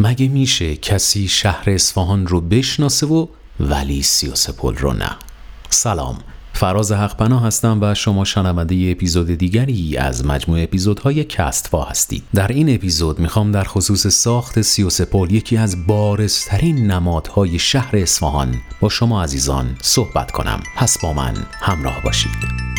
مگه میشه کسی شهر اصفهان رو بشناسه و ولی سیاسپل رو نه؟ سلام فراز حقپنا هستم و شما شنونده اپیزود دیگری از مجموع اپیزودهای کستفا هستید. در این اپیزود می‌خوام در خصوص ساخت سیوسپول یکی از بارزترین نمادهای شهر اصفهان با شما عزیزان صحبت کنم. پس با من همراه باشید.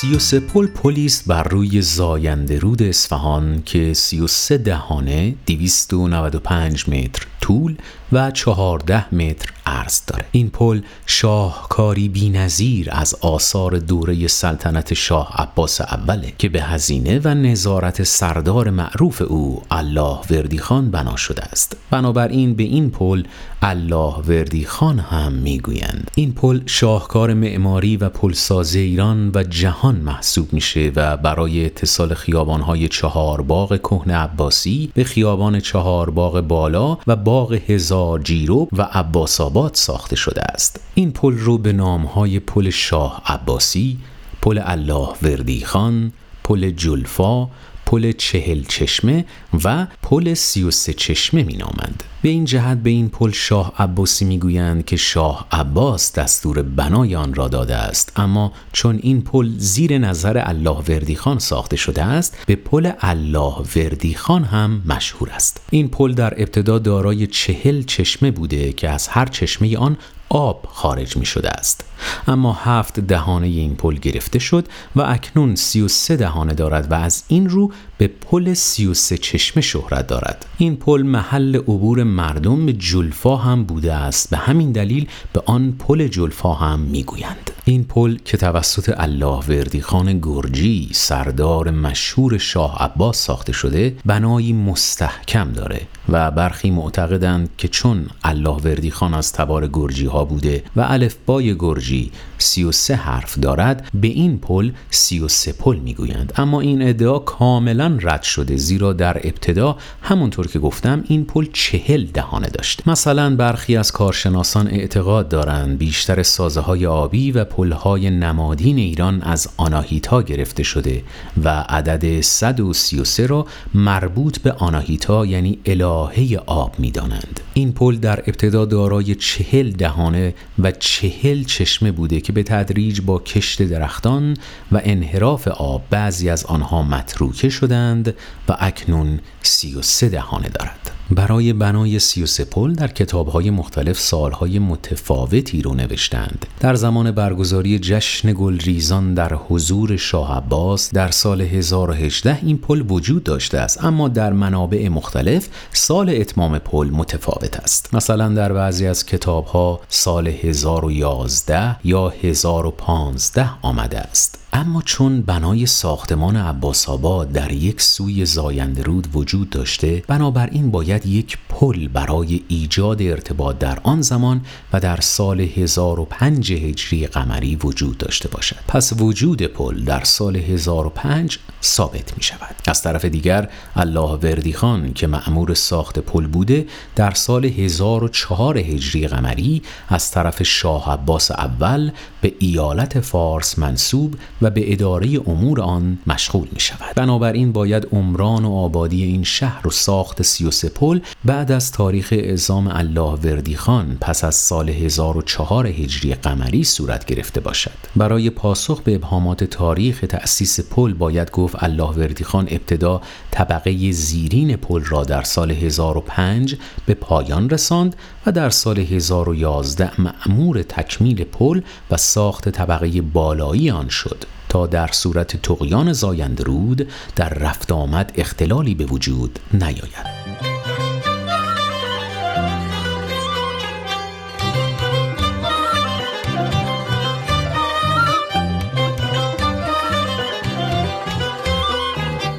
سی و سه پل پلیس بر روی زاینده رود اصفهان که سی و سه دهانه دیویست و نود و پنج متر. طول و چهارده متر عرض داره. این پل شاهکاری بینظیر از آثار دوره سلطنت شاه عباس اوله که به هزینه و نظارت سردار معروف او الله وردی خان بنا شده است. بنابراین به این پل الله وردی خان هم می‌گویند. این پل شاهکار معماری و پلسازی ایران و جهان محسوب میشه و برای اتصال خیابانهای چهار باغ کهن عباسی به خیابان چهار باغ بالا و باغ هزار جیرو و عباس آباد ساخته شده است. این پل رو به نامهای پل شاه عباسی پل الله وردی خان پل جلفا پل چهل چشمه و پل سی و سه چشمه می نامند. به این جهت به این پل شاه عباسی می‌گویند که شاه عباس دستور بنای آن را داده است اما چون این پل زیر نظر الله وردی خان ساخته شده است به پل الله وردی خان هم مشهور است این پل در ابتدا دارای چهل چشمه بوده که از هر چشمه آن آب خارج می شده است. اما هفت دهانه این پل گرفته شد و اکنون سی و سه دهانه دارد و از این رو به پل سی و سه چشمه شهرت دارد. این پل محل عبور مردم به جلفا هم بوده است. به همین دلیل به آن پل جلفا هم می‌گویند. این پل که توسط الله وردی خان گرجی سردار مشهور شاه عباس ساخته شده بنایی مستحکم داره. و برخی معتقدند که چون الله وردی خان از تبار گرجی ها بوده و الفبای گرجی 33 حرف دارد به این پل 33 پل می‌گویند. اما این ادعا کاملا رد شده زیرا در ابتدا همونطور که گفتم این پل چهل دهانه داشت. مثلا برخی از کارشناسان اعتقاد دارند بیشتر سازه های آبی و پل های نمادین ایران از آناهیتا گرفته شده و عدد 133 را مربوط به آناهیتا یعنی الهه آب می‌دانند. این پل در ابتدا دارای چهل دهانه و چهل چشمه بوده که به تدریج با کشت درختان و انحراف آب بعضی از آنها متروکه شدند و اکنون سی و سه دهانه دارد. برای بنای سی و پل در کتابهای مختلف سالهای متفاوتی رو نوشتند. در زمان برگزاری جشن گلریزان در حضور شاه عباس در سال 1018 این پل وجود داشته است. اما در منابع مختلف سال اتمام پل متفاوت است. مثلا در بعضی از کتابها سال 1011 یا 1015 آمده است. اما چون بنای ساختمان عباس آباد در یک سوی زاینده رود وجود داشته بنابراین باید یک پل برای ایجاد ارتباط در آن زمان و در سال 1005 هجری قمری وجود داشته باشد. پس وجود پل در سال 1005 ثابت می شود از طرف دیگر الله وردی خان که معمور ساخت پل بوده در سال 1004 هجری قمری از طرف شاه عباس اول به ایالت فارس منصوب و به اداره امور آن مشغول می شود بنابراین باید عمران و آبادی این شهر و ساخت سی و پل بعد از تاریخ اعزام الله وردی خان پس از سال 1004 هجری قمری صورت گرفته باشد. برای پاسخ به ابهامات تاریخ تأسیس پل باید گفت الله وردی خان ابتدا طبقه زیرین پل را در سال 1005 به پایان رساند و در سال 1011 معمور تکمیل پل و ساخت طبقه بالایی آن شد. تا در صورت تقیان زایندرود در رفت آمد اختلالی به وجود نیاید.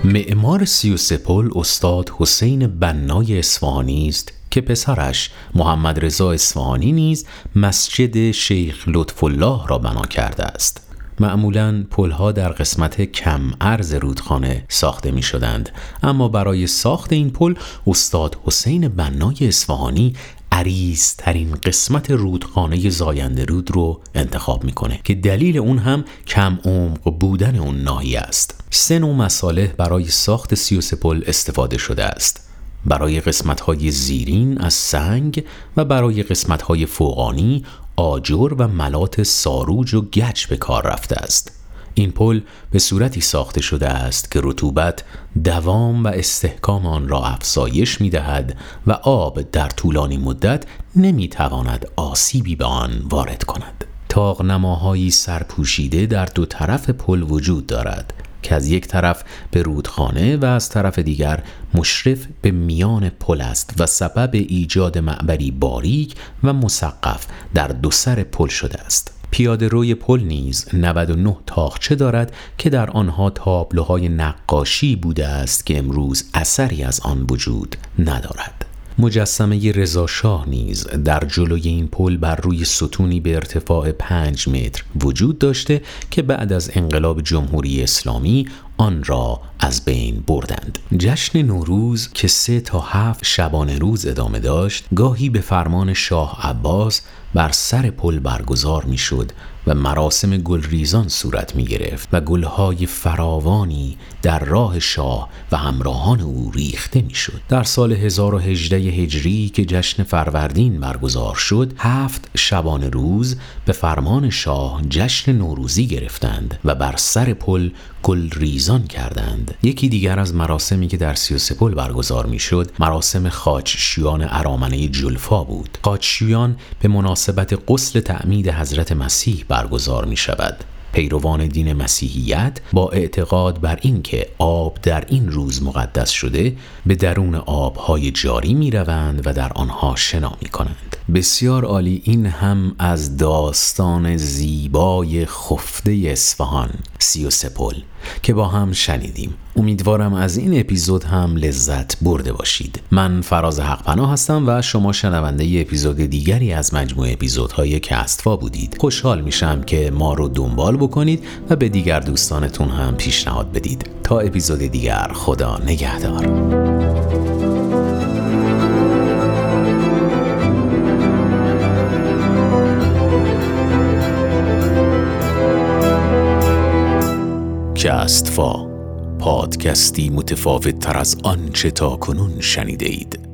معمار سی و پل استاد حسین بنای اصفهانی است که پسرش محمد رضا اصفهانی نیز مسجد شیخ لطف الله را بنا کرده است. معمولا پلها در قسمت کم ارز رودخانه ساخته می شدند اما برای ساخت این پل استاد حسین بنای اصفهانی عریض ترین قسمت رودخانه زاینده رود رو انتخاب می‌کنه که دلیل اون هم کم عمق بودن اون ناحیه است. سه نوع مصالح برای ساخت سیوس پل استفاده شده است. برای قسمت های زیرین از سنگ و برای قسمت های فوقانی آجر و ملات ساروج و گچ به کار رفته است این پل به صورتی ساخته شده است که رطوبت دوام و استحکام آن را افزایش می دهد و آب در طولانی مدت نمی تواند آسیبی به آن وارد کند. تاق نماهایی سرپوشیده در دو طرف پل وجود دارد که از یک طرف به رودخانه و از طرف دیگر مشرف به میان پل است و سبب ایجاد معبری باریک و مسقف در دو سر پل شده است. پیاده روی پل نیز 99 تاخچه دارد که در آنها تابلوهای نقاشی بوده است که امروز اثری از آن وجود ندارد. مجسمه رضا شاه نیز در جلوی این پل بر روی ستونی به ارتفاع 5 متر وجود داشته که بعد از انقلاب جمهوری اسلامی آن را از بین بردند. جشن نوروز که سه تا هفت شبانه روز ادامه داشت گاهی به فرمان شاه عباس بر سر پل برگزار می‌شد و مراسم گلریزان صورت می گرفت و گلهای فراوانی در راه شاه و همراهان او ریخته می شد. در سال 1018 هجری که جشن فروردین برگزار شد هفت شبانه روز به فرمان شاه جشن نوروزی گرفتند و بر سر پل گلریزان کردند یکی دیگر از مراسمی که در سی پل برگزار می شد مراسم خاچشیان ارامنه جلفا بود خاچشیان به مناسبت قسل تعمید حضرت مسیح برگزار می شود پیروان دین مسیحیت با اعتقاد بر اینکه آب در این روز مقدس شده به درون آبهای جاری می روند و در آنها شنا می کنند بسیار عالی. این هم از داستان زیبای خفته اصفهان سی و سپل که با هم شنیدیم. امیدوارم از این اپیزود هم لذت برده باشید. من فراز حق پناه هستم و شما شنونده ی اپیزود دیگری از مجموع اپیزودهای کستفا بودید. خوشحال میشم که ما رو دنبال بکنید و به دیگر دوستانتون هم پیشنهاد بدید. تا اپیزود دیگر خدا نگهدار. کستفا پادکستی متفاوت تر از آنچه تا کنون شنیده اید.